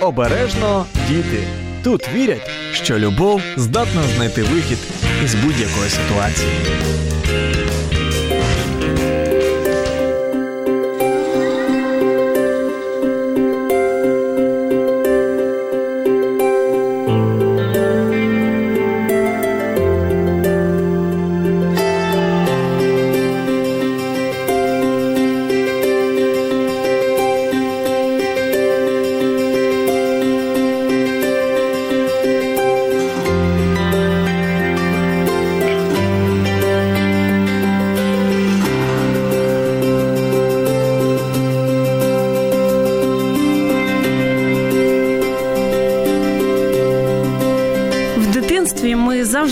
Обережно діти. Тут вірять, що любов здатна знайти вихід із будь-якої ситуації.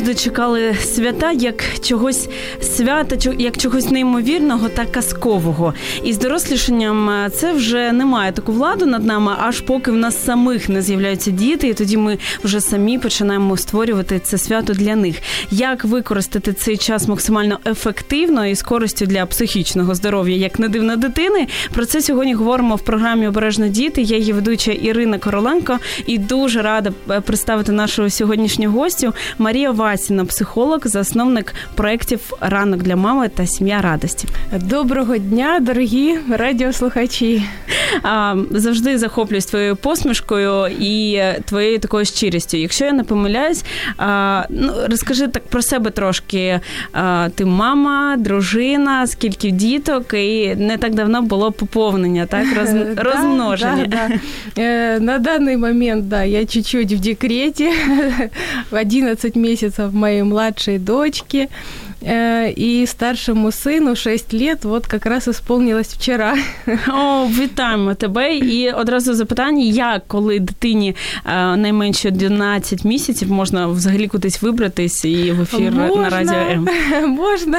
Завжди чекали свята як чогось свята, як чогось неймовірного та казкового. І з дорослішанням е, це вже не має таку владу над нами, аж поки в нас самих не з'являються діти, і тоді ми вже самі починаємо створювати це свято для них. Як використати цей час максимально ефективно і з користю для психічного здоров'я, як не дивно дитини? Про це сьогодні говоримо в програмі Обережно діти. Я її ведуча Ірина Короленко і дуже рада е, представити нашу сьогоднішню гостю Марія Васіна, психолог, засновник проєктів Ранок для мами та сім'я радості. Доброго дня, дорогі радіослухачі. А, завжди захоплююсь твоєю посмішкою і е, твоєю такою щирістю. Якщо я не помиляюсь, а, ну розкажи так про себе трошки. А, ти мама, дружина, скільки діток, і не так давно було поповнення, так роз, Да, розмноження. Да, да. Э, На данный момент, да, я чуть-чуть в декрете, 11 месяцев моей младшей дочки, э, и старшему сыну 6 лет, вот как раз исполнилось вчера. О, вітаємо тебе. І одразу запитання: як коли дитині е, найменше 11 місяців можна взагалі кудись вибратись і в ефір на радіо М? Можно,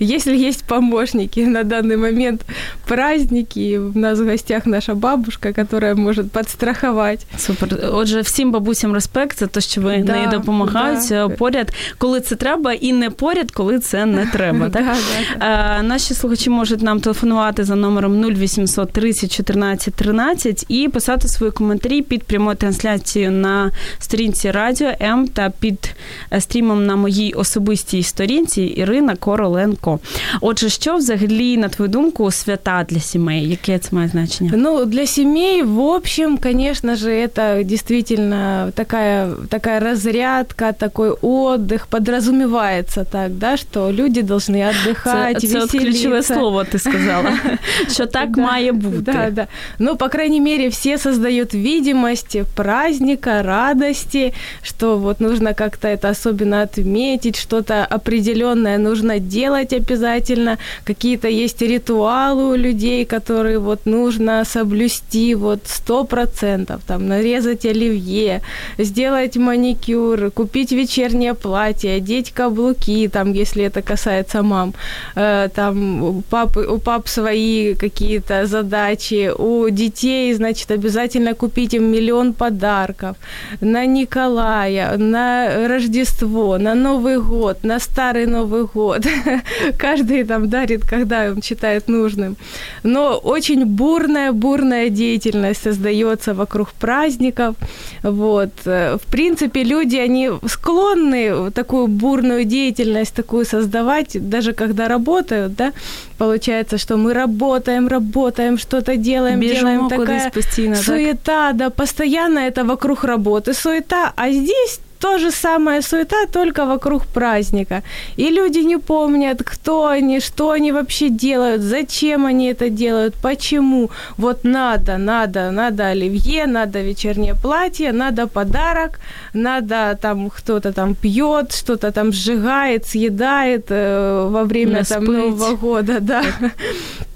если есть помощники. На данный момент праздники, у нас в гостях наша бабушка, которая может подстраховать. Супер. Отже, всім бабусям респект за те, що ви Да, нею допомагають да. е, поряд, коли це треба, і не поряд, коли це не треба. Так? Е, Наші слухачі можуть нам телефонувати за номером 0800 30 14 13 і писати свої коментарі під прямою трансляцією на сторінці Радіо М та під е, стрімом на моїй особистій сторінці Ірина Короленко. Отже, що взагалі, на твою думку, свята для сімей? Яке це має значення? Ну, для семей, в общем, конечно же, это действительно такая, такая разрядка, такой отдых, подразумевается так, да, что люди должны отдыхать, Це, це ключове веселиться. слово ти сказала, що так має бути. Да, да. Ну, по крайней мере, все создают видимость праздника, радости, что вот нужно как-то это особенно отметить, что-то определенное нужно делать обязательно, какие-то есть ритуалы у людей, которые вот нужно соблюсти вот сто процентов, там, нарезать оливье, сделать маникюр, купить вечернее платье, одеть каблуки, там, если это касается мам, Э, там у папы, у пап свои какие-то задачи, у детей, значит, обязательно купить им миллион подарков на Николая, на Рождество, на Новый год, на Старый Новый год. Каждый там дарит, когда он считает нужным. Но очень бурная, бурная деятельность создается вокруг праздников. Вот. Э, В принципе, люди, они склонны такую бурную деятельность такую создавать, даже когда работают, да, получается, что мы работаем, работаем, что-то делаем, Біжимо делаем, такая постійно, так? суета, да, постоянно это вокруг работы суета, а здесь то же самое суета, только вокруг праздника. И люди не помнят, кто они, что они вообще делают, зачем они это делают, почему. Вот надо, надо, надо оливье, надо вечернее платье, надо подарок, надо там кто-то там пьет, что-то там сжигает, съедает э, во время Не там. Нового года, да.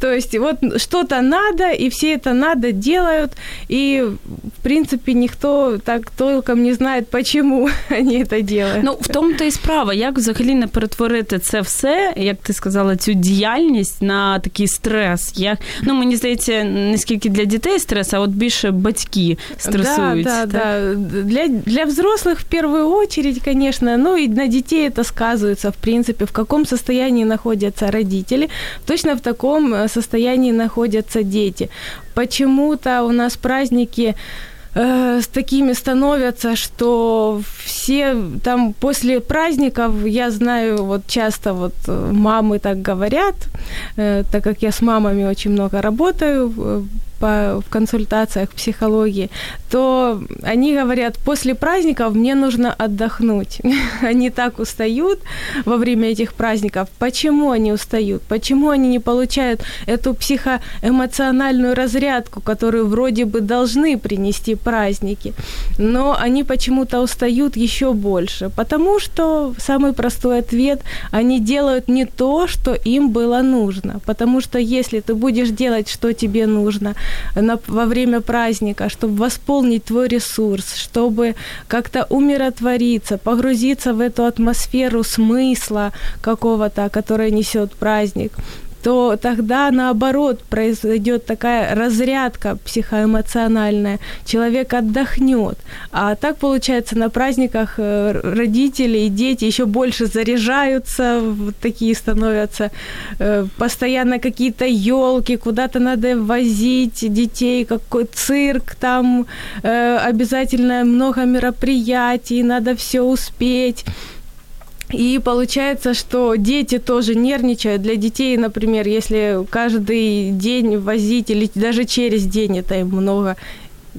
То есть вот что-то надо, и все это надо делают, и в принципе никто так толком не знает, почему они это делают. Ну, в тому то і справа, як взагалі не перетворити це все, як ти сказала, цю діяльність на такий стрес. Як, ну, мені здається, не скільки для дітей стрес, а от більше батьки стресують. Да, да, так? да. Для, для взрослых в первую очередь, конечно, ну и на детей это сказывается, в принципе, в каком состоянии находятся родители, точно в таком э, состоянии находятся дети. Почему-то у нас праздники э, с такими становятся, что все там после праздников, я знаю, вот часто вот э, мамы так говорят, э, так как я с мамами очень много работаю, по, в консультациях психологии, то они говорят, после праздников мне нужно отдохнуть. они так устают во время этих праздников. Почему они устают? Почему они не получают эту психоэмоциональную разрядку, которую вроде бы должны принести праздники? Но они почему-то устают еще больше, потому что самый простой ответ, они делают не то, что им было нужно. Потому что если ты будешь делать, что тебе нужно, на, во время праздника, чтобы восполнить твой ресурс, чтобы как-то умиротвориться, погрузиться в эту атмосферу смысла какого-то, который несет праздник то тогда наоборот произойдет такая разрядка психоэмоциональная, человек отдохнет. А так получается на праздниках э, родители и дети еще больше заряжаются, вот такие становятся, э, постоянно какие-то елки, куда-то надо возить детей, какой цирк, там э, обязательно много мероприятий, надо все успеть. И получается, что дети тоже нервничают. Для детей, например, если каждый день возить или даже через день это им много,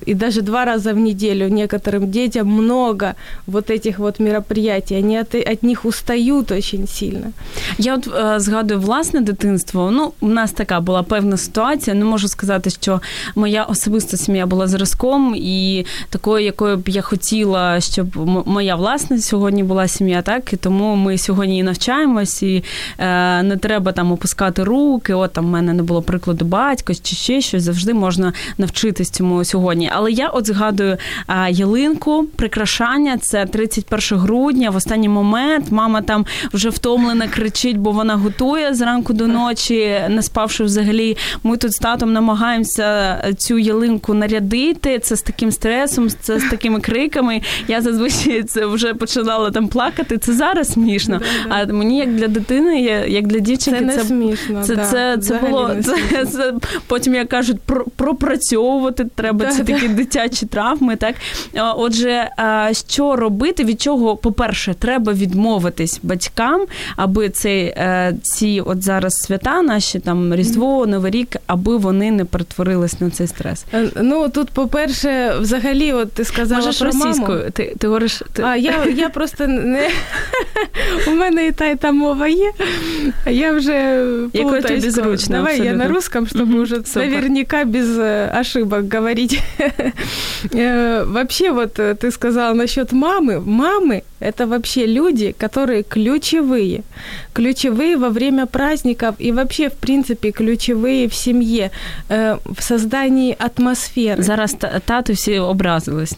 и даже два раза в неделю некоторым детям много вот этих вот мероприятий. Они от, от них устают очень сильно. Я от е, згадую власне дитинство. Ну, у нас така була певна ситуація. Не можу сказати, що моя особиста сім'я була зразком і такою, якою б я хотіла, щоб моя власна сьогодні була сім'я, так і тому ми сьогодні і навчаємось, і е, не треба там опускати руки. От там в мене не було прикладу батька чи ще щось. Завжди можна навчитись цьому сьогодні сьогодні. Але я от згадую а, ялинку, прикрашання. Це 31 грудня. В останній момент мама там вже втомлена, кричить, бо вона готує зранку до ночі, не спавши взагалі. Ми тут з татом намагаємося цю ялинку нарядити. Це з таким стресом, це з такими криками. Я зазвичай це вже починала там плакати. Це зараз смішно. А мені як для дитини, як для дівчинки, це не це смішно. Це, да. це, це, було це, це потім як кажуть, пропрацьовувати треба це такі дитячі травми. Так отже, що робити? Від чого, по-перше, треба відмовитись батькам, аби цей е, ці от зараз свята, наші там Різдво, Новий рік, аби вони не перетворились на цей стрес. Е, ну тут, по-перше, взагалі, от ти сказала Можеш про російською. Маму. Ти ти говориш ти... А я я просто не у мене і та і та мова є. Я вже Якою тобі зручно. Давай абсолютно. я на русском, чтобы уже наверняка без э, ошибок говорить. Э, вообще, вот э, ты сказала насчет мамы. Мамы – это вообще люди, которые ключевые. Ключевые во время праздников и вообще, в принципе, ключевые в семье, э, в создании атмосферы. Зараз таты все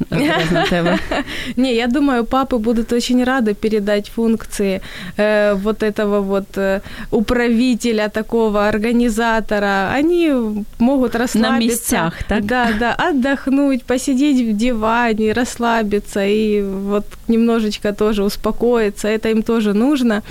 на тебе. Не, я думаю, папы будут очень рады передать функции вот этого вот управителя, такого организатора. Они могут расслабиться. На местях, так? Да, да, отдохнуть, посидеть в диване, расслабиться и вот немножечко тоже успокоиться. Это им тоже нужно.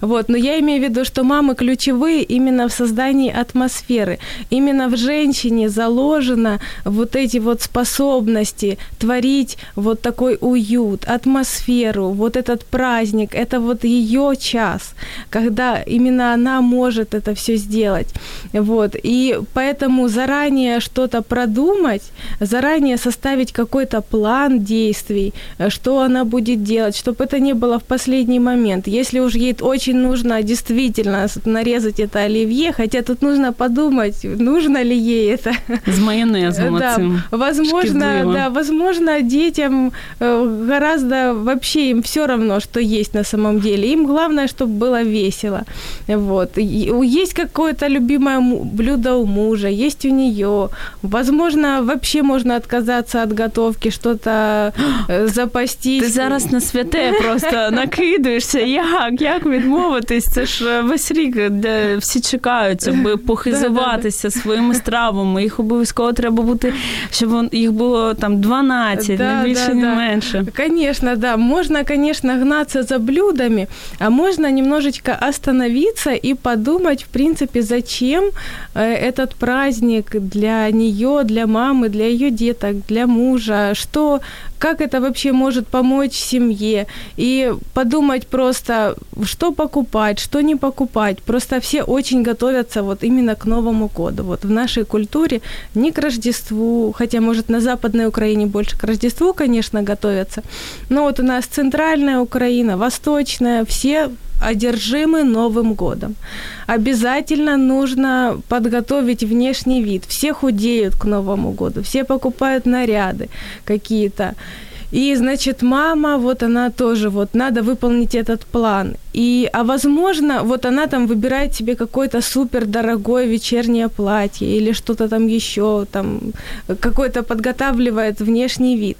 Вот. Но я имею в виду, что мамы ключевые именно в создании атмосферы. Именно в женщине заложено вот эти вот способности творить вот такой уют, атмосферу, вот этот праздник. Это вот ее час, когда именно она может это все сделать. Вот. И поэтому заранее что-то продумать, заранее составить какой-то план действий, что она будет делать, чтобы это не было в последний момент. Если уж ей очень нужно действительно нарезать это оливье, хотя тут нужно подумать, нужно ли ей это. С майонезом да, возможно, да, возможно, детям э, гораздо вообще им все равно, что есть на самом деле. Им главное, чтобы было весело. Вот. Есть какое-то любимое блюдо у мужа, есть у нее. Возможно, вообще можно отказаться от готовки, что-то э, запастись. Ти зараз на святе просто накидуєшся. Як? Як відмовитись? Це ж весь рік, де всі чекають, аби похизуватися своїми стравами. Їх обов'язково треба бути, щоб їх було там 12, не більше, не менше. Конечно, да. Можно, конечно, гнаться за блюдами, а можно немножечко остановиться и подумать, в принципе, зачем этот праздник для нее, для мамы, для ее ее деток, для мужа, что, как это вообще может помочь семье, и подумать просто, что покупать, что не покупать. Просто все очень готовятся вот именно к Новому году. Вот в нашей культуре не к Рождеству, хотя, может, на Западной Украине больше к Рождеству, конечно, готовятся, но вот у нас центральная Украина, восточная, все одержимы Новым годом. Обязательно нужно подготовить внешний вид. Все худеют к Новому году, все покупают наряды какие-то. И, значит, мама, вот она тоже, вот надо выполнить этот план. И, а возможно, вот она там выбирает себе какое-то супер дорогое вечернее платье или что-то там еще, там какой-то подготавливает внешний вид.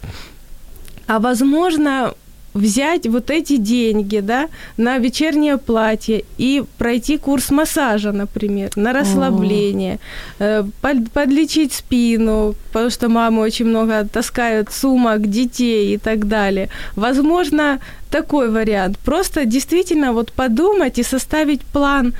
А возможно, взять вот эти деньги, да, на вечернее платье и пройти курс массажа, например, на расслабление, э, под, подлечить спину, потому что мамы очень много таскают сумок, детей и так далее. Возможно, такой вариант. Просто действительно вот подумать и составить план,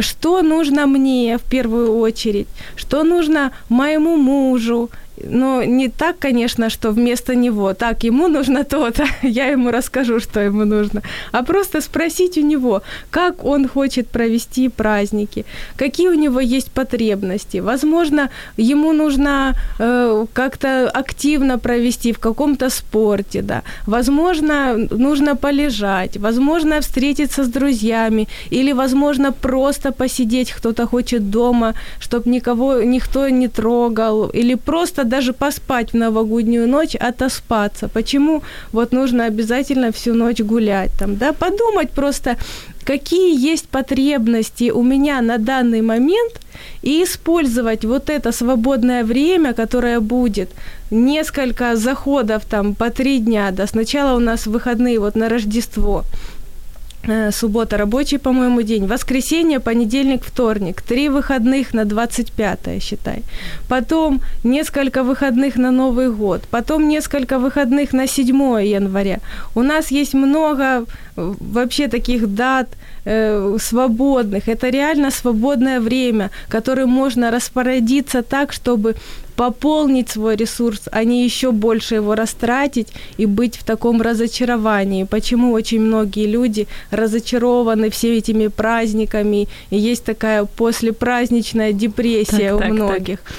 что нужно мне в первую очередь, что нужно моему мужу но не так, конечно, что вместо него, так, ему нужно то-то, я ему расскажу, что ему нужно, а просто спросить у него, как он хочет провести праздники, какие у него есть потребности. Возможно, ему нужно э, как-то активно провести в каком-то спорте, да. Возможно, нужно полежать, возможно, встретиться с друзьями, или, возможно, просто посидеть, кто-то хочет дома, чтобы никого, никто не трогал, или просто даже поспать в новогоднюю ночь, отоспаться. Почему вот нужно обязательно всю ночь гулять там, да? Подумать просто, какие есть потребности у меня на данный момент, и использовать вот это свободное время, которое будет, несколько заходов там по три дня, да, сначала у нас выходные вот на Рождество, суббота рабочий, по-моему, день, воскресенье, понедельник, вторник, три выходных на 25 считай. Потом несколько выходных на Новый год, потом несколько выходных на 7 января. У нас есть много э, вообще таких дат э, свободных. Это реально свободное время, которым можно распорядиться так, чтобы пополнить свой ресурс, а не еще больше его растратить и быть в таком разочаровании. Почему очень многие люди разочарованы всеми этими праздниками, и есть такая послепраздничная депрессия так, у так, многих. Так.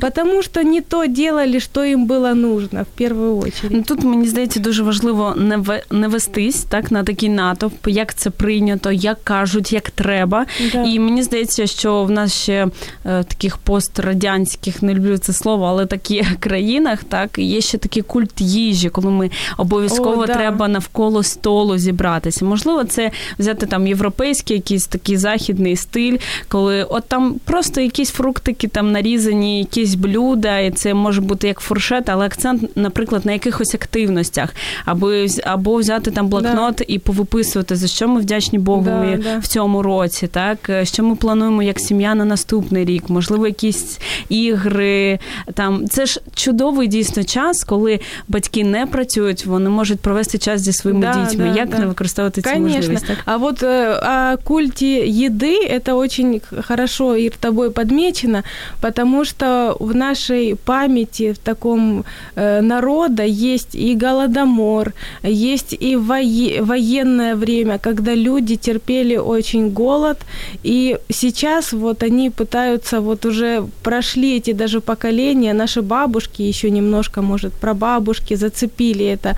Потому що не то делали, що їм було нужно в першу очередь. Ну, тут мені здається дуже важливо не в... не вестись так на такий натовп, як це прийнято, як кажуть, як треба. Да. І мені здається, що в нас ще е, таких пострадянських не люблю це слово, але такі країнах так є ще такий культ їжі, коли ми обов'язково О, да. треба навколо столу зібратися. Можливо, це взяти там європейський якийсь такий західний стиль, коли от там просто якісь фруктики там нарізані, якісь блюда, і це може бути як фуршет, але акцент, наприклад, на якихось активностях, або або взяти там блокнот да. і повиписувати, за що ми вдячні Богу да, в цьому році, так що ми плануємо як сім'я на наступний рік, можливо, якісь ігри. Там це ж чудовий дійсно час, коли батьки не працюють, вони можуть провести час зі своїми дітьми. як не використовувати цю Конечно. можливість? Так? А от о культі їди це дуже хорошо і тобою подмечено, потому что в нашей памяти, в таком э, народа есть и голодомор, есть и вое- военное время, когда люди терпели очень голод, и сейчас вот они пытаются, вот уже прошли эти даже поколения, наши бабушки еще немножко, может, прабабушки зацепили это,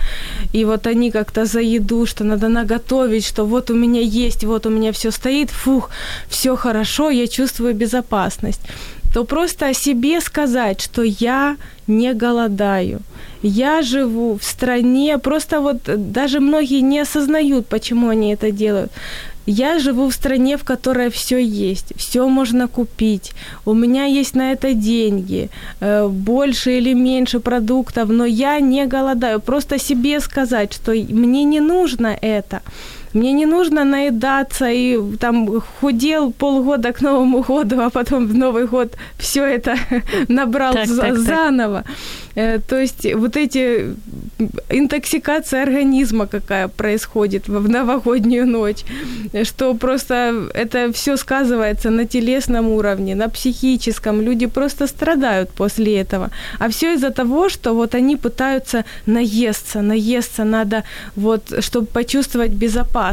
и вот они как-то за еду, что надо наготовить, что вот у меня есть, вот у меня все стоит, фух, все хорошо, я чувствую безопасность то просто о себе сказать, что я не голодаю, я живу в стране, просто вот даже многие не осознают, почему они это делают. Я живу в стране, в которой все есть, все можно купить, у меня есть на это деньги, э, больше или меньше продуктов, но я не голодаю. Просто себе сказать, что мне не нужно это, Мне не нужно наедаться и там худел полгода к Новому году, а потом в Новый год все это набрал так, за, так, заново. Так. Э, то есть вот эти интоксикация организма какая происходит в новогоднюю ночь, что просто это все сказывается на телесном уровне, на психическом. Люди просто страдают после этого. А все из-за того, что вот они пытаются наесться, наесться надо, вот, чтобы почувствовать безопасность.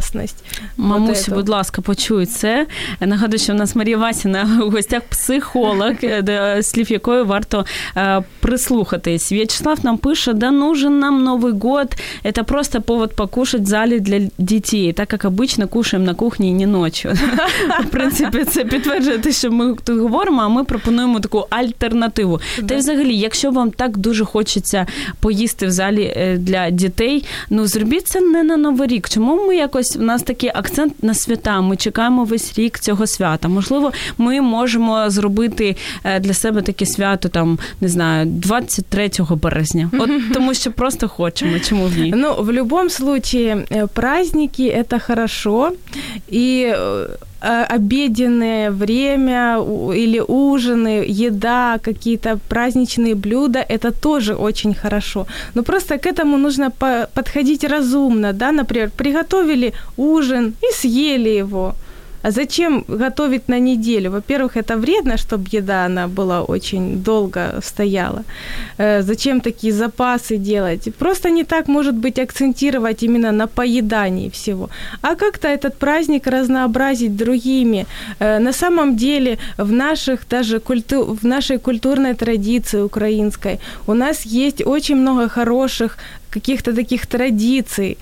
Мамусі, вот будь ласка, почуй це. Нагадую, що в нас Марія Васіна в гостях психолог, слів якої варто прислухати договорились. Вячеслав нам пишет, да нужен нам Новый год. Это просто повод покушать в зале для детей, так как обычно кушаем на кухні і не ночью. В принципі, це підтверджує те, що ми тут говоримо, а ми пропонуємо таку альтернативу. Та й взагалі, якщо вам так дуже хочеться поїсти в залі для дітей, ну зробіть це не на Новий рік. Чому ми якось, у нас такий акцент на свята, ми чекаємо весь рік цього свята. Можливо, ми можемо зробити для себе таке свято, там, не знаю, 23 3 березня. От тому що просто хочемо. Чому в ній? Ну, в любом случае, э, праздники это хорошо. И э, Обеденное время или ужины, еда, какие-то праздничные блюда, это тоже очень хорошо. Но просто к этому нужно подходить разумно, да, например, приготовили ужин и съели его. А зачем готовить на неделю? Во-первых, это вредно, чтобы еда она была очень долго стояла. Э, зачем такие запасы делать? Просто не так, может быть, акцентировать именно на поедании всего. А как-то этот праздник разнообразить другими. Э, на самом деле в наших даже культу... в нашей культурной традиции украинской у нас есть очень много хороших каких-то таких традиций,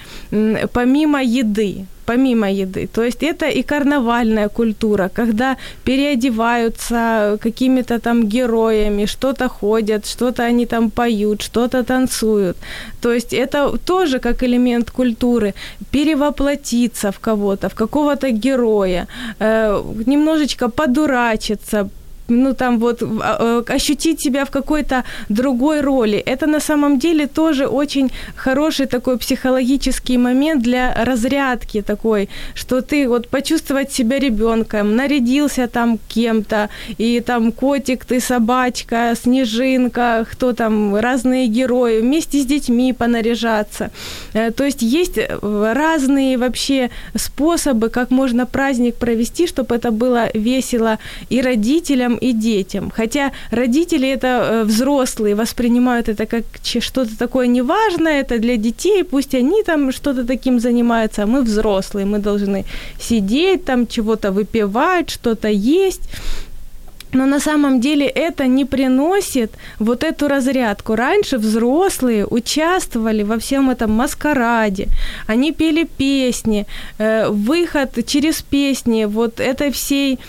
помимо еды помимо еды. То есть это и карнавальная культура, когда переодеваются какими-то там героями, что-то ходят, что-то они там поют, что-то танцуют. То есть это тоже как элемент культуры. Перевоплотиться в кого-то, в какого-то героя, э, немножечко подурачиться, ну там вот э, ощутить себя в какой-то другой роли. Это на самом деле тоже очень хороший такой психологический момент для разрядки такой, что ты вот почувствовать себя ребенком, нарядился там кем-то, и там котик, ты собачка, снежинка, кто там, разные герои, вместе с детьми понаряжаться. Э, то есть есть э, разные вообще способы, как можно праздник провести, чтобы это было весело и родителям, и детям. Хотя родители это э, взрослые, воспринимают это как что-то такое неважное, это для детей, пусть они там что-то таким занимаются, а мы взрослые, мы должны сидеть там, чего-то выпивать, что-то есть. Но на самом деле это не приносит вот эту разрядку. Раньше взрослые участвовали во всем этом маскараде. Они пели песни, э, выход через песни вот этой всей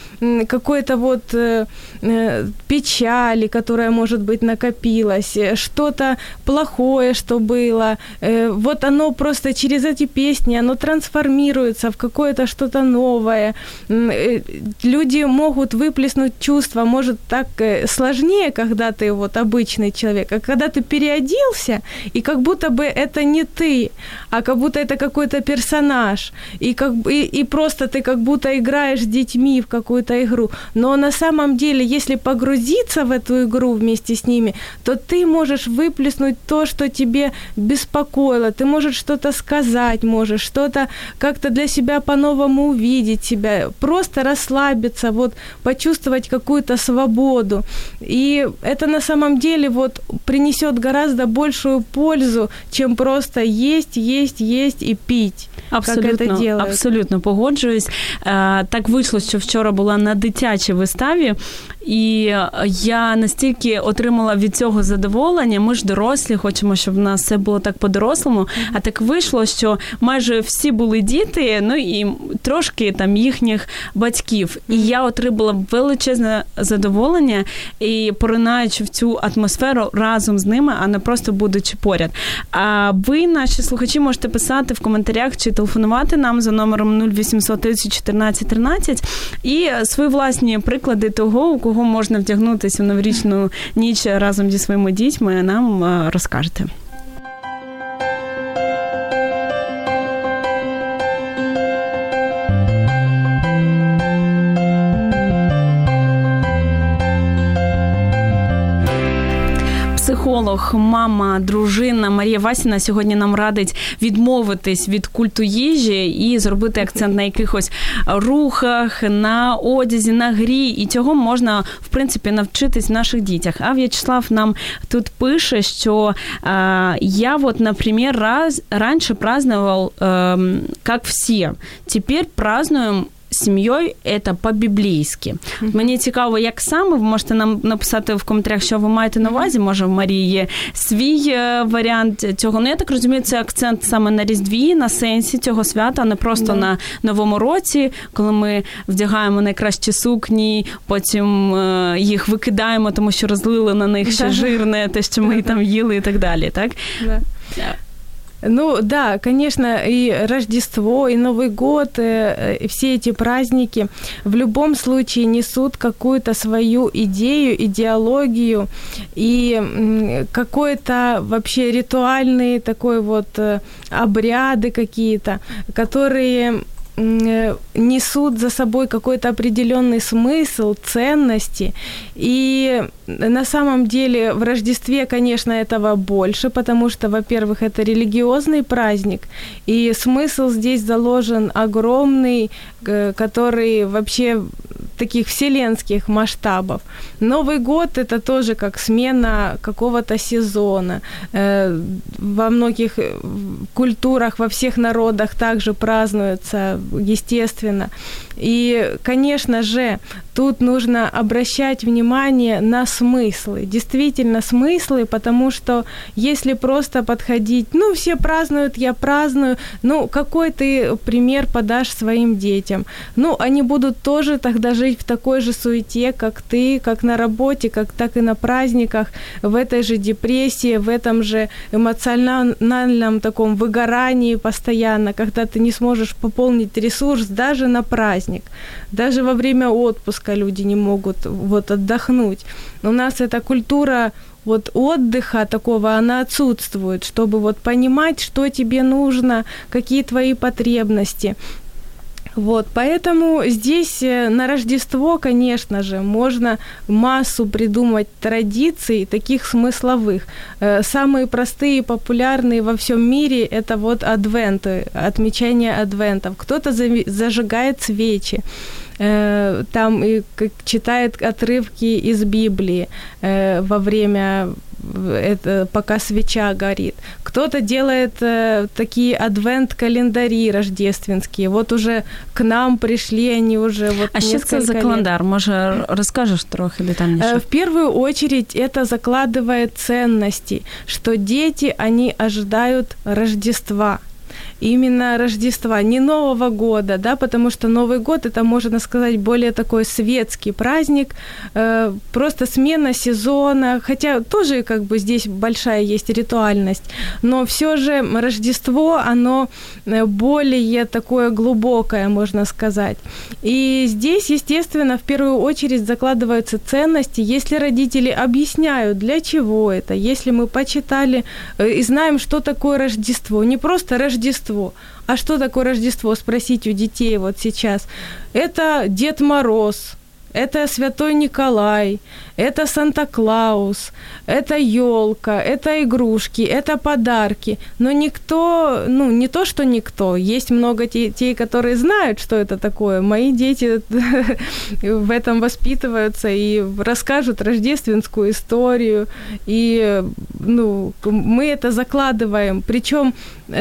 какой-то вот э, э, печали, которая, может быть, накопилась, что-то плохое, что было. Вот оно просто через эти песни, оно трансформируется в какое-то что-то новое. Люди могут выплеснуть чувства чувства может так э, сложнее, когда ты вот обычный человек, а когда ты переоделся, и как будто бы это не ты, а как будто это какой-то персонаж, и, как, и, и просто ты как будто играешь с детьми в какую-то игру. Но на самом деле, если погрузиться в эту игру вместе с ними, то ты можешь выплеснуть то, что тебе беспокоило, ты можешь что-то сказать, можешь что-то как-то для себя по-новому увидеть себя, просто расслабиться, вот почувствовать какую какую-то свободу. И это на самом деле вот принесет гораздо большую пользу, чем просто есть, есть, есть и пить. Абсолютно, абсолютно погоджуюсь. Так вийшло, що вчора була на дитячій виставі, і я настільки отримала від цього задоволення. Ми ж дорослі, хочемо, щоб в нас все було так по-дорослому. А так вийшло, що майже всі були діти, ну і трошки там їхніх батьків. І я отримала величезне задоволення і поринаючи в цю атмосферу разом з ними, а не просто будучи поряд. А ви, наші слухачі, можете писати в коментарях чи телефонувати нам за номером 0800 30 14 13 і свої власні приклади того, у кого можна вдягнутися в новорічну ніч разом зі своїми дітьми, нам розкажете. Нутриціолог, мама, дружина Марія Васіна сьогодні нам радить відмовитись від культу їжі і зробити акцент на якихось рухах, на одязі, на грі. І цього можна в принципі навчитись в наших дітях. А В'ячеслав нам тут пише, що е, я вот, например, раз раньше праздновал э, как все. Теперь празднуем сім'єю це по-біблійськи. Мені цікаво, як саме ви можете нам написати в коментарях, що ви маєте на увазі. Може, в Марії є свій е, варіант цього. Ну я так розумію, це акцент саме на різдві, на сенсі цього свята, а не просто mm-hmm. на новому році, коли ми вдягаємо найкращі сукні, потім е, їх викидаємо, тому що розлили на них ще жирне, те, що ми там їли, і так далі. Так. Ну да, конечно, и Рождество, и Новый год, и э, все эти праздники в любом случае несут какую-то свою идею, идеологию и какой-то вообще ритуальный такой вот э, обряды какие-то, которые Э, несут за собой какой-то определенный смысл, ценности. И на самом деле в Рождестве, конечно, этого больше, потому что, во-первых, это религиозный праздник, и смысл здесь заложен огромный, э, который вообще таких вселенских масштабов. Новый год это тоже как смена какого-то сезона. Э, во многих культурах, во всех народах также празднуется естественно. И, конечно же, тут нужно обращать внимание на смыслы. Действительно, смыслы, потому что если просто подходить, ну, все празднуют, я праздную, ну, какой ты пример подашь своим детям? Ну, они будут тоже тогда жить в такой же суете, как ты, как на работе, как так и на праздниках, в этой же депрессии, в этом же эмоциональном таком выгорании постоянно, когда ты не сможешь пополнить ресурс даже на праздник. Даже во время отпуска люди не могут вот отдохнуть. У нас эта культура вот отдыха такого, она отсутствует, чтобы вот понимать, что тебе нужно, какие твои потребности. Вот, поэтому здесь э, на Рождество, конечно же, можно массу придумать традиций, таких смысловых. Э, самые простые и популярные во всем мире – это вот адвенты, отмечание адвентов. Кто-то зажигает свечи, э, там и читает отрывки из Библии во время это пока свеча горит. Кто-то делает э, такие адвент-календари рождественские. Вот уже к нам пришли они уже вот А что это за календар? Може, расскажешь трохи детальніше? Э, в первую очередь это закладывает ценности, что дети, они ожидают Рождества – именно Рождества, не Нового года, да, потому что Новый год это, можно сказать, более такой светский праздник, э, просто смена сезона, хотя тоже как бы здесь большая есть ритуальность, но все же Рождество, оно э, более такое глубокое, можно сказать. И здесь, естественно, в первую очередь закладываются ценности, если родители объясняют, для чего это, если мы почитали э, и знаем, что такое Рождество, не просто Рождество, Рождество. А что такое Рождество? Спросить у детей вот сейчас. Это Дед Мороз, это Святой Николай, это Санта-Клаус, это елка, это игрушки, это подарки. Но никто, ну не то, что никто, есть много те, те которые знают, что это такое. Мои дети в этом воспитываются и расскажут рождественскую историю. И ну, мы это закладываем. Причем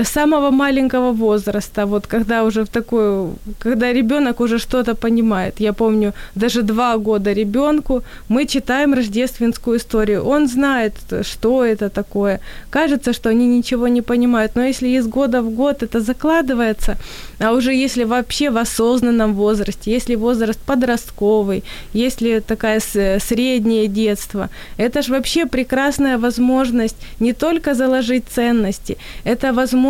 самого маленького возраста, вот когда уже в такую, когда ребенок уже что-то понимает. Я помню, даже два года ребенку мы читаем рождественскую историю. Он знает, что это такое. Кажется, что они ничего не понимают, но если из года в год это закладывается, а уже если вообще в осознанном возрасте, если возраст подростковый, если такая среднее детство, это же вообще прекрасная возможность не только заложить ценности, это возможность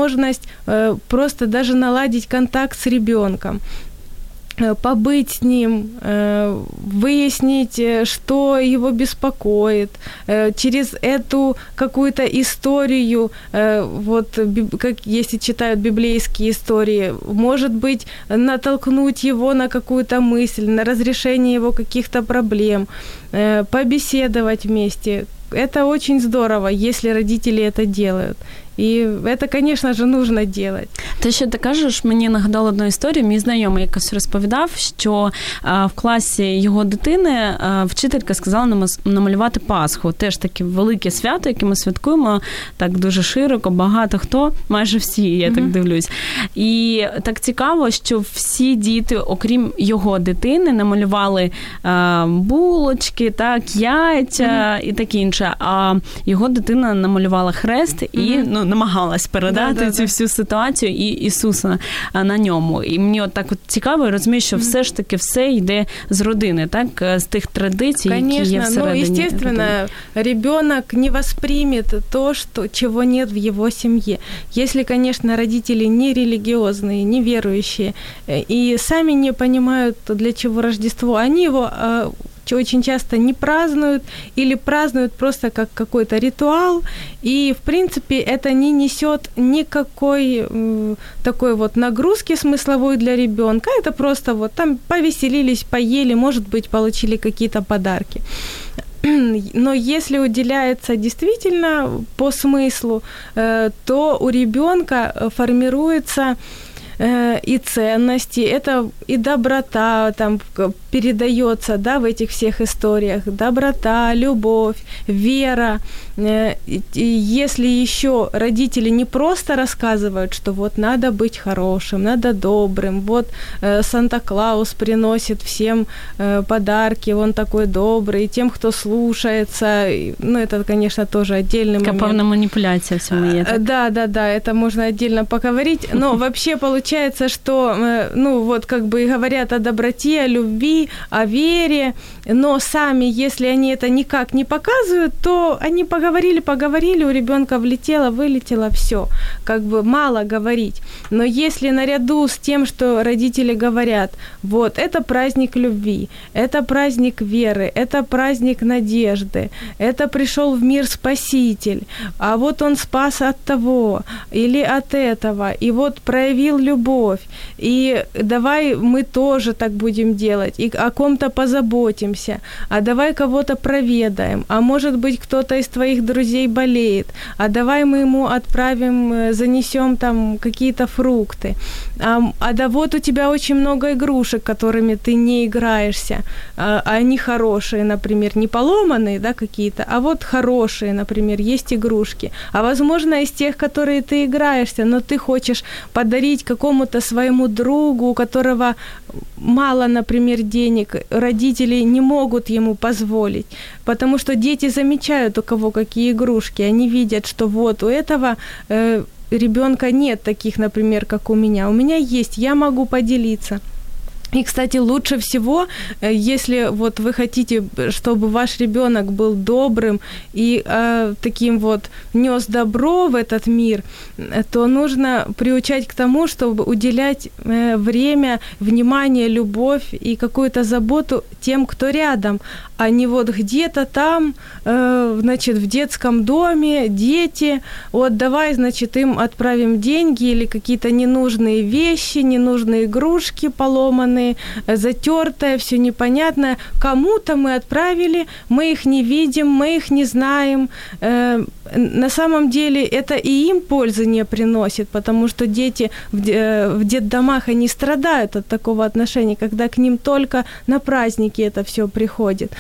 э, просто даже наладить контакт с ребенком. Э, побыть с ним, э, выяснить, что его беспокоит, через эту какую-то историю, вот как если читают библейские истории, может быть, натолкнуть его на какую-то мысль, на разрешение его каких-то проблем, побеседовать вместе, это очень здорово, если родители это делают. І це, звісно ж, нужно делать. Те, що ти кажеш, мені нагадало одну історію. Мій знайомий якось розповідав, що а, в класі його дитини а, вчителька сказала намалювати Пасху. Теж таке велике свято, яке ми святкуємо так дуже широко, багато хто, майже всі, я mm-hmm. так дивлюсь. І так цікаво, що всі діти, окрім його дитини, намалювали а, булочки, так, яйця mm-hmm. і таке інше. А його дитина намалювала хрест і mm-hmm. ну намагалась передати да, цю да, всю ситуацію і Ісуса на ньому. І мені от так от цікаво, я розумію, що все ж таки все йде з родини, так з тих традицій, Конечно, які є всередині. Ну, естественно, ребенок не воспримет то, что, чего нет в его семье. Если, конечно, родители не религиозные, не верующие э, и сами не понимают, для чего Рождество, они его э, очень часто не празднуют или празднуют просто как какой-то ритуал, и в принципе это не несет никакой э, такой вот нагрузки смысловой для ребенка, это просто вот там повеселились, поели, может быть, получили какие-то подарки. Но если уделяется действительно по смыслу, э, то у ребенка формируется Э, и ценности, это и доброта там передается, да, в этих всех историях, доброта, любовь, вера. Э, если еще родители не просто рассказывают, что вот надо быть хорошим, надо добрым, вот э, Санта-Клаус приносит всем подарки, он такой добрый, тем, кто слушается, ну это, конечно, тоже отдельный момент. Певна манипуляция всему есть. Да, да, да, это можно отдельно поговорить, но вообще получается что, э, ну, вот как бы говорят о доброте, о любви, о вере, но сами, если они это никак не показывают, то они поговорили, поговорили, у ребенка влетело, вылетело, все. Как бы мало говорить. Но если наряду с тем, что родители говорят, вот, это праздник любви, это праздник веры, это праздник надежды, это пришел в мир Спаситель, а вот он спас от того или от этого, и вот проявил любовь, и давай мы тоже так будем делать, и о ком-то позаботимся, а давай кого-то проведаем, а может быть кто-то из твоих друзей болеет, а давай мы ему отправим, э, занесем там какие-то фрукты, а, а да вот у тебя очень много игрушек, которыми ты не играешься, а, а они хорошие, например, не поломанные, да, какие-то, а вот хорошие, например, есть игрушки, а возможно из тех, которые ты играешься, но ты хочешь подарить какому какому-то своему другу, у которого мало, например, денег, родители не могут ему позволить, потому что дети замечают, у кого какие игрушки, они видят, что вот у этого э, ребенка нет таких, например, как у меня. У меня есть, я могу поделиться. И, кстати, лучше всего, э, если вот вы хотите, чтобы ваш ребенок был добрым и э, таким вот нес добро в этот мир, то нужно приучать к тому, чтобы уделять э, время, внимание, любовь и какую-то заботу тем, кто рядом, а не вот где-то там, э, значит, в детском доме дети, вот давай, значит, им отправим деньги или какие-то ненужные вещи, ненужные игрушки поломанные, затертое, все непонятное. Кому-то мы отправили, мы их не видим, мы их не знаем. Э, на самом деле это и им пользы не приносит, потому что дети э, в детдомах, они страдают от такого отношения, когда к ним только на праздники это все приходит.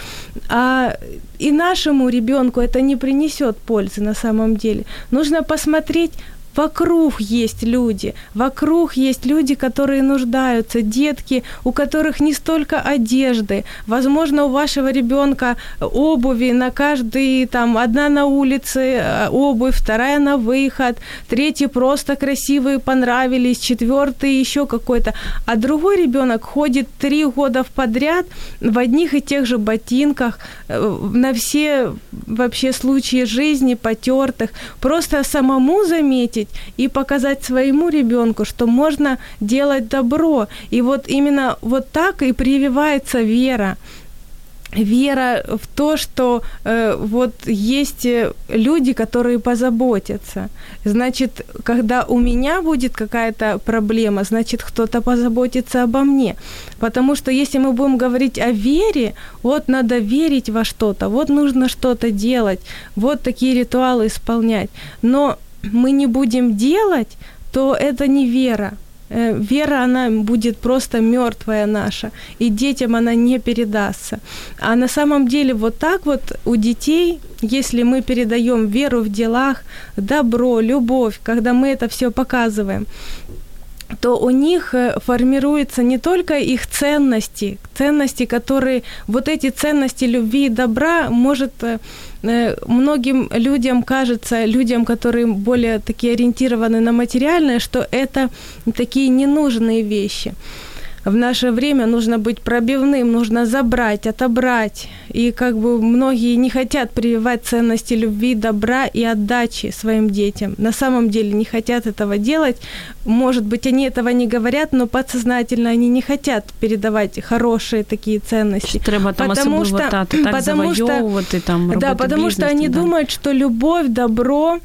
А и нашему ребенку это не принесет пользы на самом деле. Нужно посмотреть, Вокруг есть люди, вокруг есть люди, которые нуждаются, детки, у которых не столько одежды. Возможно, у вашего ребенка обуви на каждый, там, одна на улице э, обувь, вторая на выход, третьи просто красивые, понравились, четвертый еще какой-то. А другой ребенок ходит три года подряд в одних и тех же ботинках, э, на все вообще случаи жизни потертых. Просто самому заметить, заметить и показать своему ребенку, что можно делать добро. И вот именно вот так и прививается вера. вера в то, что э, вот есть э, люди, которые позаботятся. Значит, когда у меня будет какая-то проблема, значит, кто-то позаботится обо мне. Потому что если мы будем говорить о вере, вот надо верить во что-то, вот нужно что-то делать, вот такие ритуалы исполнять. Но мы не будем делать, то это не вера. Э, вера, она будет просто мертвая наша, и детям она не передастся. А на самом деле вот так вот у детей, если мы передаем веру в делах, добро, любовь, когда мы это все показываем, то у них э, формируются не только их ценности, ценности, которые, вот эти ценности любви и добра, может, э, э, многим людям кажется, людям, которые более такие ориентированы на материальное, что это такие ненужные вещи в наше время нужно быть пробивным, нужно забрать, отобрать. И как бы многие не хотят прививать ценности любви, добра и отдачи своим детям. На самом деле не хотят этого делать. Может быть, они этого не говорят, но подсознательно они не хотят передавать хорошие такие ценности. Треба там потому что, тати, так потому что, там да, потому что они да. думают, что любовь, добро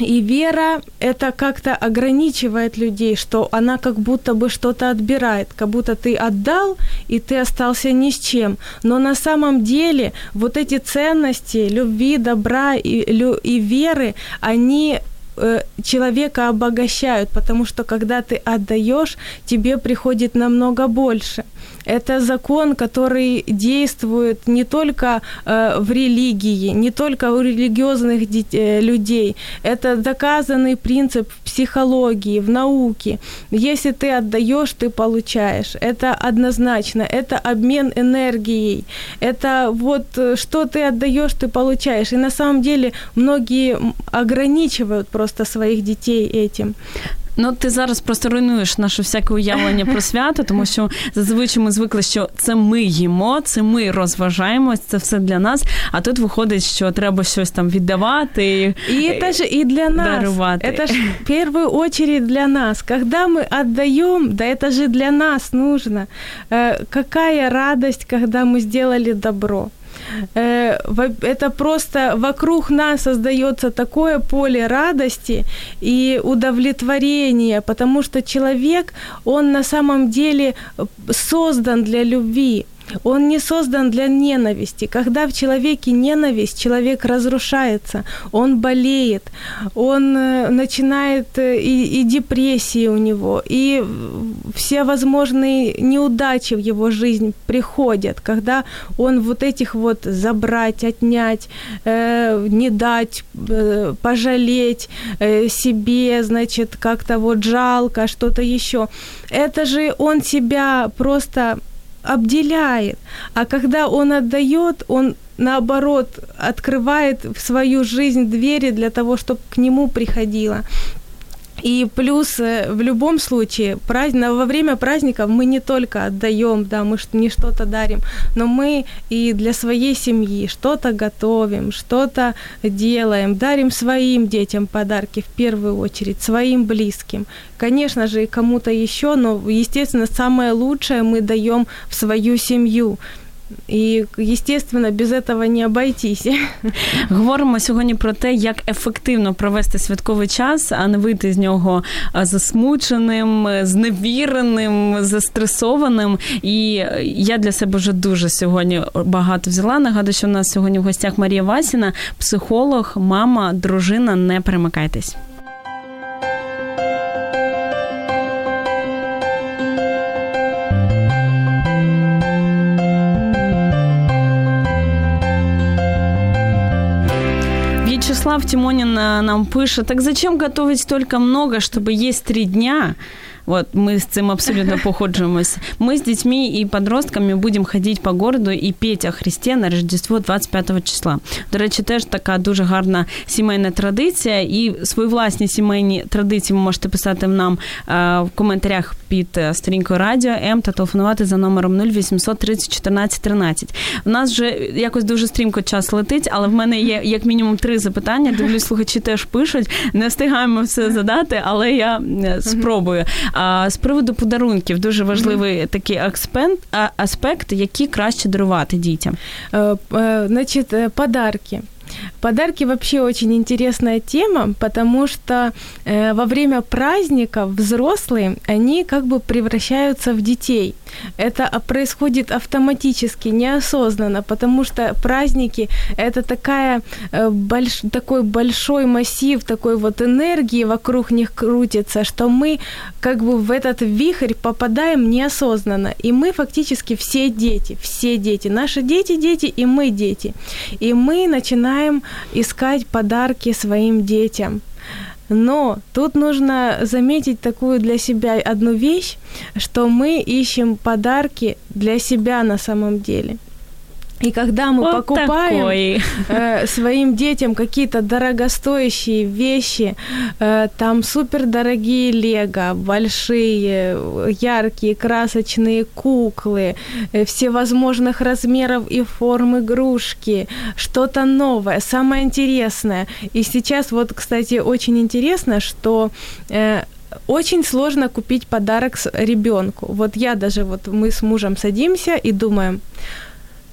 и вера это как-то ограничивает людей, что она как будто бы что-то отбирает, как будто ты отдал, и ты остался ни с чем. Но на самом деле вот эти ценности любви, добра и, и веры, они человека обогащают, потому что когда ты отдаешь, тебе приходит намного больше. Это закон, который действует не только э, в религии, не только у религиозных э, людей. Это доказанный принцип в психологии, в науке. Если ты отдаешь, ты получаешь. Это однозначно. Это обмен энергией. Это вот э, что ты отдаешь, ты получаешь. И на самом деле многие ограничивают просто своих детей этим. Ну, ти зараз просто руйнуєш наше всяке уявлення про свято, тому що зазвичай ми звикли, що це ми їмо, це ми розважаємось, це все для нас. А тут виходить, що треба щось там віддавати і це ж і для нас. Дарувати. Это ж в первую очередь для нас. Когда мы отдаем, да это же для нас нужно. Э, какая радость, когда мы сделали добро. Э, это просто вокруг нас создается такое поле радости и удовлетворения, потому что человек, он на самом деле создан для любви. Он не создан для ненависти. Когда в человеке ненависть, человек разрушается, он болеет, он э, начинает э, и, и депрессии у него, и все возможные неудачи в его жизнь приходят, когда он вот этих вот забрать, отнять, э, не дать, э, пожалеть э, себе, значит, как-то вот жалко, что-то еще. Это же он себя просто обделяет. А когда он отдает, он наоборот открывает в свою жизнь двери для того, чтобы к нему приходило. И плюс э, в любом случае праздник, во время праздников мы не только отдаем, да, мы не что-то дарим, но мы и для своей семьи что-то готовим, что-то делаем, дарим своим детям подарки в первую очередь, своим близким. Конечно же, и кому-то еще, но, естественно, самое лучшее мы даем в свою семью. І, естественно, без этого не обойтись. Говоримо сьогодні про те, як ефективно провести святковий час, а не вийти з нього засмученим, зневіреним, застресованим. І я для себе вже дуже сьогодні багато взяла. Нагадую, що у нас сьогодні в гостях Марія Васіна, психолог, мама, дружина. Не перемикайтесь. Вячеслав Тимонин э, нам пишет, так зачем готовить столько много, чтобы есть три дня? Вот мы с этим абсолютно походжуємось. Мы с детьми и подростками будем ходить по городу и петь о Христе на Рождество 25 числа. До речі, теж така дуже гарна сімейна традиція. І свої власні сімейні традиції ви можете писати нам в коментарях під сторінкою Радіо М та телефонувати за номером 0800 30 14 13. У нас вже якось дуже стрімко час летить, але в мене є як мінімум три запитання. Дивлюсь, слухачі теж пишуть. Не встигаємо все задати, але я спробую. А з приводу подарунків дуже важливий mm-hmm. такий аспект, аспект, які краще дарувати дітям. Значить, подарки. Подарки вообще очень интересная тема, потому что э, во время праздника взрослые, они как бы превращаются в детей. это происходит автоматически, неосознанно, потому что праздники – это такая, э, больш, такой большой массив такой вот энергии вокруг них крутится, что мы как бы в этот вихрь попадаем неосознанно. И мы фактически все дети, все дети. Наши дети – дети, и мы – дети. И мы начинаем искать подарки своим детям. Но тут нужно заметить такую для себя одну вещь, что мы ищем подарки для себя на самом деле – и когда мы вот покупаем э, своим детям какие-то дорогостоящие вещи, э, там супердорогие лего, большие, яркие, красочные куклы, э, всевозможных размеров и форм игрушки, что-то новое, самое интересное. И сейчас вот, кстати, очень интересно, что э, очень сложно купить подарок ребенку. Вот я даже, вот мы с мужем садимся и думаем,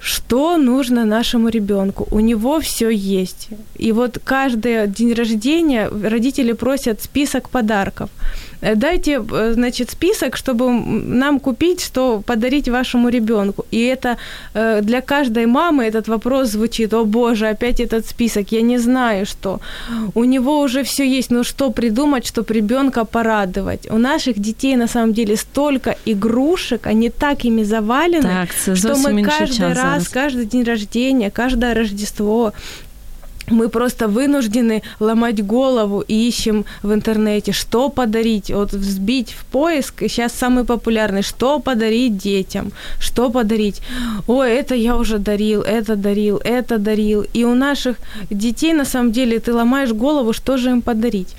что нужно нашему ребенку. У него все есть. И вот каждый день рождения родители просят список подарков. Э, дайте, э, значит, список, чтобы нам купить, что подарить вашему ребенку. И это э, для каждой мамы этот вопрос звучит, о боже, опять этот список, я не знаю, что. У него уже все есть, но что придумать, чтобы ребенка порадовать? У наших детей на самом деле столько игрушек, они так ими завалены, так, что мы каждый раз, каждый день рождения, каждое Рождество мы просто вынуждены ломать голову и ищем в интернете, что подарить, вот взбить в поиск, сейчас самый популярный, что подарить детям, что подарить. Ой, это я уже дарил, это дарил, это дарил. И у наших детей, на самом деле, ты ломаешь голову, что же им подарить.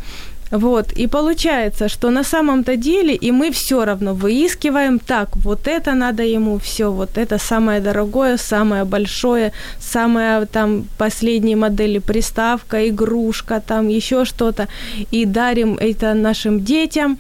Вот, и получается, что на самом-то деле и мы все равно выискиваем, так, вот это надо ему, все, вот это самое дорогое, самое большое, самая там последней модели приставка, игрушка, там еще что-то, и дарим это нашим детям,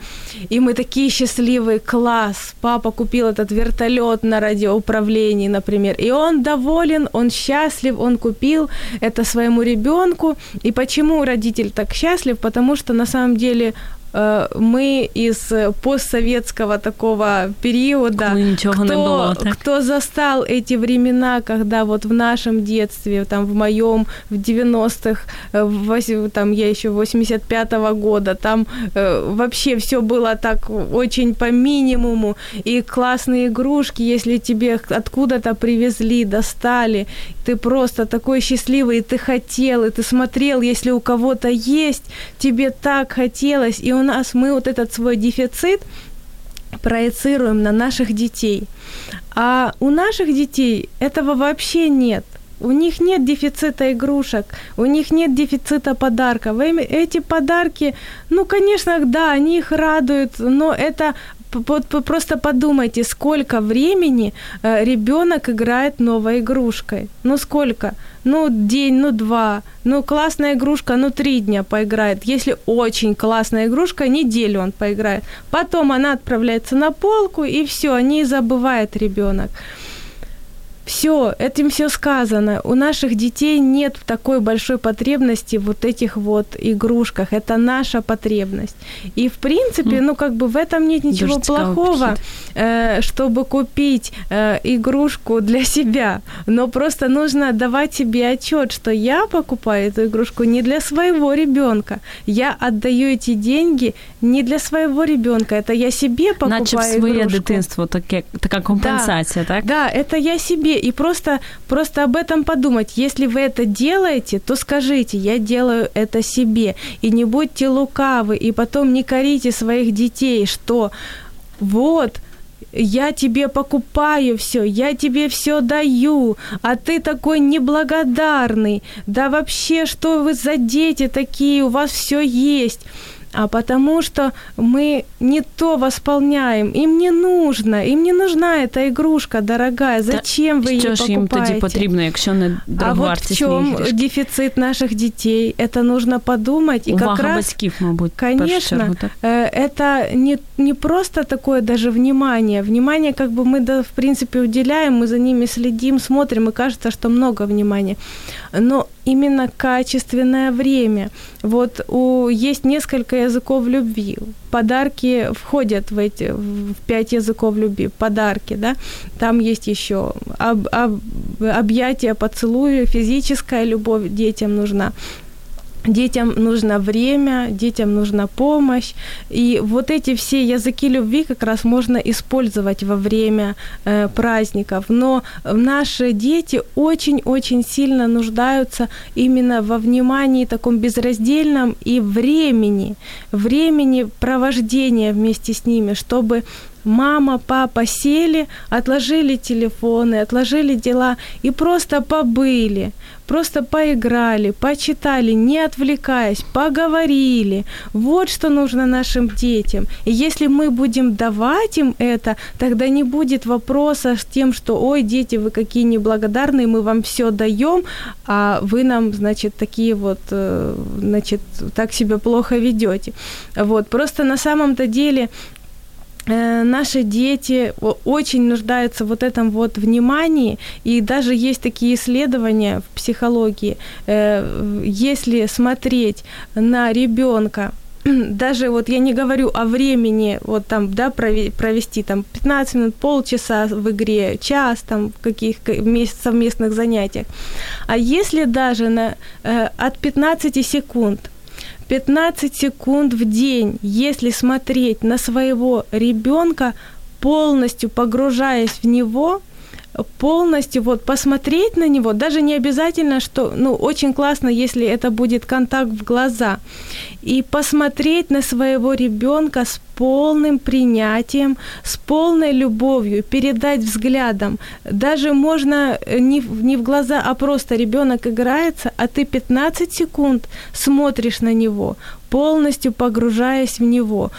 и мы такие счастливые, класс, папа купил этот вертолет на радиоуправлении, например, и он доволен, он счастлив, он купил это своему ребенку, и почему родитель так счастлив, потому что на самом самом деле Э, мы из постсоветского такого периода, кто, не было, так? кто застал эти времена, когда вот в нашем детстве, там в моем, в 90-х, э, там я еще 85-го года, там э, вообще все было так очень по минимуму, и классные игрушки, если тебе откуда-то привезли, достали, ты просто такой счастливый, и ты хотел, и ты смотрел, если у кого-то есть, тебе так хотелось, и у нас мы вот этот свой дефицит проецируем на наших детей. А у наших детей этого вообще нет. У них нет дефицита игрушек, у них нет дефицита подарков. Эти подарки, ну, конечно, да, они их радуют, но это просто подумайте, сколько времени э, ребенок играет новой игрушкой. Ну сколько? Ну день, ну два. Ну классная игрушка, ну три дня поиграет. Если очень классная игрушка, неделю он поиграет. Потом она отправляется на полку и все, о ней забывает ребенок. Все, этим все сказано. У наших детей нет такой большой потребности вот этих вот игрушках. Это наша потребность. И в принципе, ну как бы в этом нет ничего Дуже плохого, э, чтобы купить э, игрушку для себя. Но просто нужно давать себе отчет, что я покупаю эту игрушку не для своего ребенка. Я отдаю эти деньги не для своего ребенка. Это я себе покупаю Наче в своє игрушку. дитинство таке, така компенсація, да, так? Да, это я себе и просто, просто об этом подумать. Если вы это делаете, то скажите, я делаю это себе. И не будьте лукавы, и потом не корите своих детей, что вот, я тебе покупаю все, я тебе все даю, а ты такой неблагодарный. Да вообще, что вы за дети такие, у вас все есть а потому что мы не то восполняем, им не нужно, им не нужна эта игрушка дорогая. Зачем вы її покупаете? їм тоді потрібно, якщо не А вот в чем дефицит наших детей? Это нужно подумать. И Увага как раз, батьків, мабуть, конечно, чергу, так? э, это не, не просто такое даже внимание. Внимание как бы мы, да, в принципе, уделяем, мы за ними следим, смотрим, и кажется, что много внимания. Но именно качественное время. Вот у, есть несколько языков любви. Подарки входят в эти в пять языков любви. Подарки, да. Там есть еще об, об, объятия, поцелуи, физическая любовь детям нужна. Детям нужно время, детям нужна помощь. И вот эти все языки любви как раз можно использовать во время э, праздников. Но наши дети очень-очень сильно нуждаются именно во внимании таком безраздельном и времени, времени провождения вместе с ними, чтобы мама, папа сели, отложили телефоны, отложили дела и просто побыли, просто поиграли, почитали, не отвлекаясь, поговорили. Вот что нужно нашим детям. И если мы будем давать им это, тогда не будет вопроса с тем, что, ой, дети, вы какие неблагодарные, мы вам все даем, а вы нам, значит, такие вот, э, значит, так себя плохо ведете. Вот, просто на самом-то деле наши дети очень нуждаются в вот этом вот внимании, и даже есть такие исследования в психологии, э, если смотреть на ребенка, даже вот я не говорю о времени, вот там, да, провести там 15 минут, полчаса в игре, час там в каких совместных занятиях, а если даже на, э, от 15 секунд 15 секунд в день, если смотреть на своего ребенка, полностью погружаясь в него, полностью вот посмотреть на него, даже не обязательно, что, ну, очень классно, если это будет контакт в глаза, и посмотреть на своего ребенка с полным принятием, с полной любовью, передать взглядом. Даже можно э, не не в глаза, а просто ребенок играется, а ты 15 секунд смотришь на него, полностью погружаясь в него,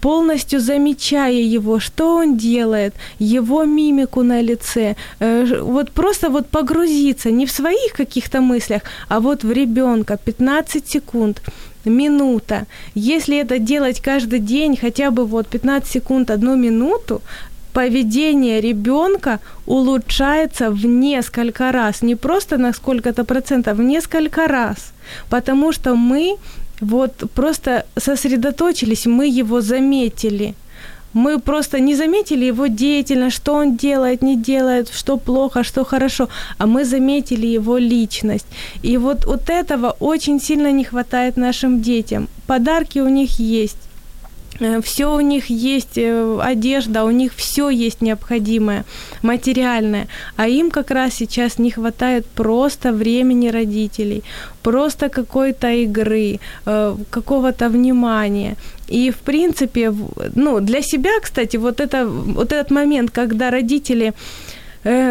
полностью замечая его, что он делает, его мимику на лице. Э, вот просто вот погрузиться не в своих каких-то мыслях, а вот в ребенка 15 секунд минута. Если это делать каждый день, хотя бы вот 15 секунд, одну минуту, поведение ребенка улучшается в несколько раз, не просто на сколько-то процентов, в несколько раз, потому что мы вот просто сосредоточились, мы его заметили – мы просто не заметили его деятельность, что он делает, не делает, что плохо, что хорошо, а мы заметили его личность. И вот, вот этого очень сильно не хватает нашим детям. Подарки у них есть, все у них есть, э, одежда, у них все есть необходимое, материальное, а им как раз сейчас не хватает просто времени родителей, просто какой-то игры, э, какого-то внимания. И, в принципе, ну, для себя, кстати, вот, это, вот этот момент, когда родители Э,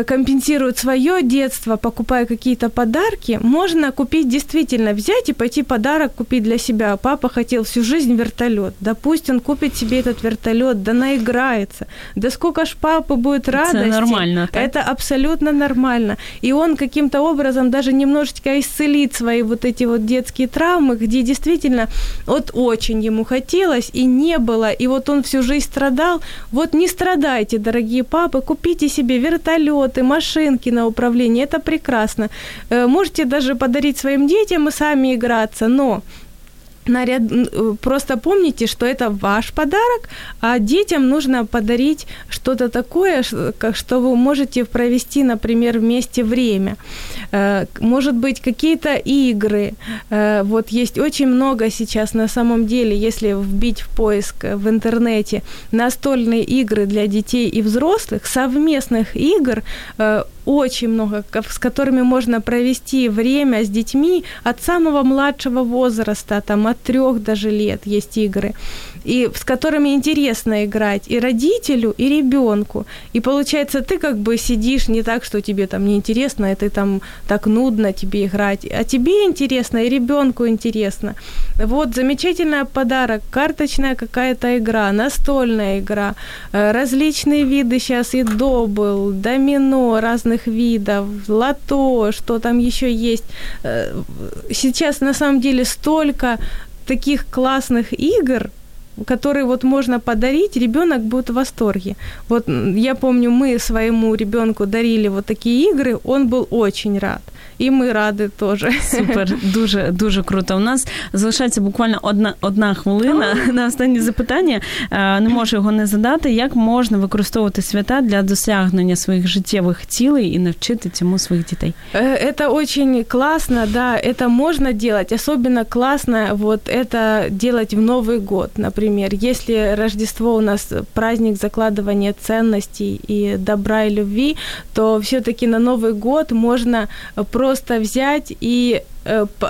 компенсируют свое детство, покупая какие-то подарки, можно купить действительно, взять и пойти подарок купить для себя. Папа хотел всю жизнь вертолет. Да пусть он купит себе этот вертолет, да наиграется. Да сколько ж папы будет радости. Это нормально. Так? Это абсолютно нормально. И он каким-то образом даже немножечко исцелит свои вот эти вот детские травмы, где действительно вот очень ему хотелось и не было, и вот он всю жизнь страдал. Вот не страдайте, дорогие папы, купите себе вертолет, самолеты, машинки на управление, это прекрасно. Э, можете даже подарить своим детям и сами играться, но наряд... Э, просто помните, что это ваш подарок, а детям нужно подарить что-то такое, что вы можете провести, например, вместе время. Э, может быть, какие-то игры. Вот есть очень много сейчас на самом деле, если вбить в поиск в интернете настольные игры для детей и взрослых, совместных игр очень много, с которыми можно провести время с детьми от самого младшего возраста, там, от трех даже лет есть игры, и с которыми интересно играть и родителю, и ребенку. И получается, ты как бы сидишь не так, что тебе там неинтересно, и ты там так нудно тебе играть, а тебе интересно, и ребенку интересно. Вот замечательный подарок, карточная какая-то игра, настольная игра, э, различные виды сейчас и до был, домино разных видов, лото, что там еще есть. Э, сейчас на самом деле столько таких классных игр, которые вот можно подарить, ребенок будет в восторге. Вот я помню, мы своему ребенку дарили вот такие игры, он был очень рад. І ми раді теж. Супер, дуже дуже круто. У нас залишається буквально одна одна хвилина на останнє запитання. Е, не можу його не задати. Як можна використовувати свята для досягнення своїх життєвих цілей і навчити цьому своїх дітей? Это очень классно, да, это можно делать. Особенно классно вот это делать в Новый год, например. Если Рождество у нас праздник закладывания ценностей и добра и любви, то все-таки на Новый год можно просто взять и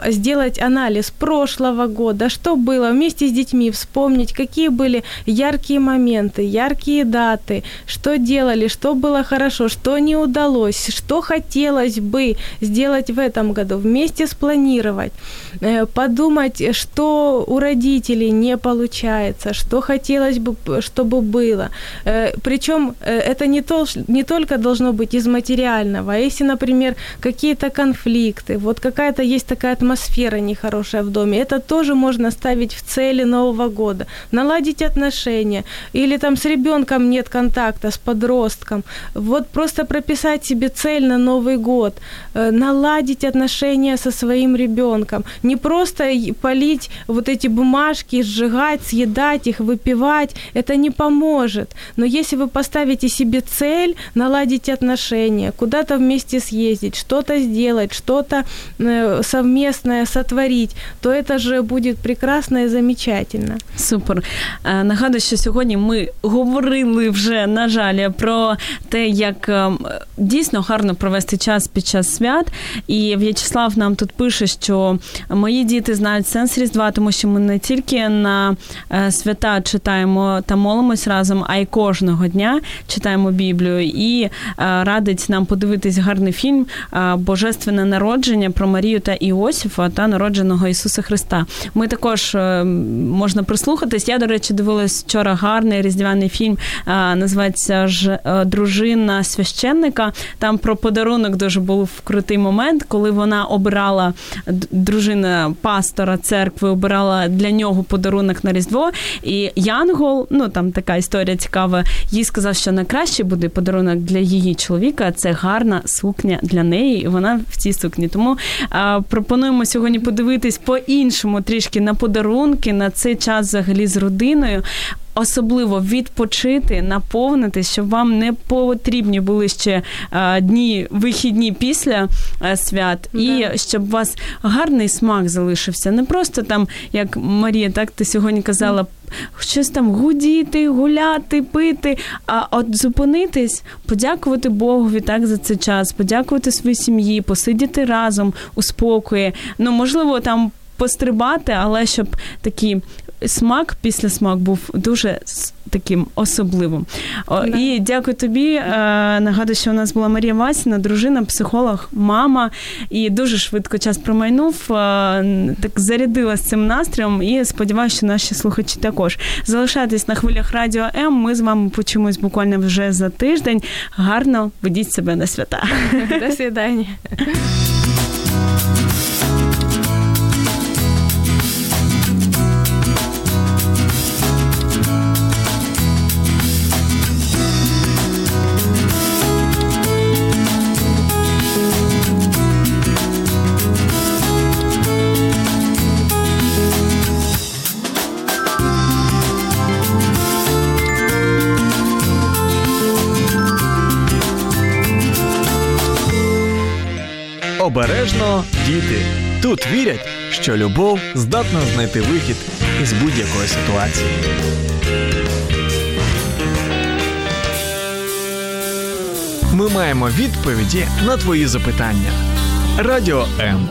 сделать анализ прошлого года, что было вместе с детьми, вспомнить, какие были яркие моменты, яркие даты, что делали, что было хорошо, что не удалось, что хотелось бы сделать в этом году, вместе спланировать, э, подумать, что у родителей не получается, что хотелось бы, чтобы было. Э, Причем это не, то, не только должно быть из материального, а если, например, какие-то конфликты, вот какая-то есть есть такая атмосфера нехорошая в доме, это тоже можно ставить в цели Нового года. Наладить отношения. Или там с ребенком нет контакта, с подростком. Вот просто прописать себе цель на Новый год. Э, наладить отношения со своим ребенком. Не просто полить вот эти бумажки, сжигать, съедать их, выпивать. Это не поможет. Но если вы поставите себе цель, наладить отношения, куда-то вместе съездить, что-то сделать, что-то э, совместное сотворить, то это же будет прекрасно і замечательно. Супер. Е, нагадую, що сьогодні ми говорили вже, на жаль, про те, як е, дійсно гарно провести час під час свят. І В'ячеслав нам тут пише, що мої діти знають сенс Різдва, тому що ми не тільки на е, свята читаємо та молимось разом, а й кожного дня читаємо Біблію. І радить нам подивитись гарний фільм Божественне народження про Марію та Іосифа та народженого Ісуса Христа. Ми також е, можна прислухатись. Я, до речі, дивилась вчора гарний різдвяний фільм, е, називається ж е, Дружина священника. Там про подарунок дуже був крутий момент, коли вона обирала дружина пастора церкви, обирала для нього подарунок на Різдво. І Янгол, ну там така історія цікава, їй сказав, що найкращий буде подарунок для її чоловіка. Це гарна сукня для неї, і вона в цій сукні. Тому пропонуємо сьогодні подивитись по-іншому трішки на подарунки, на цей час взагалі з родиною. Особливо відпочити, наповнитись, щоб вам не потрібні були ще дні вихідні після а, свят, да. і щоб у вас гарний смак залишився. Не просто там, як Марія, так ти сьогодні казала, щось там гудіти, гуляти, пити. А от зупинитись, подякувати Богові так за цей час, подякувати своїй сім'ї, посидіти разом у спокої. Ну, можливо, там. Пострибати, але щоб такий смак після смак був дуже таким особливим. Да. І дякую тобі. Е, нагадую, що у нас була Марія Васіна, дружина, психолог, мама. І дуже швидко час промайнув. Е, так зарядила з цим настроєм. І сподіваюся, що наші слухачі також залишайтесь на хвилях радіо М. Ми з вами почуємось буквально вже за тиждень. Гарно ведіть себе на свята. До свидання. Діти. Тут вірять, що любов здатна знайти вихід із будь-якої ситуації. Ми маємо відповіді на твої запитання. Радіо М.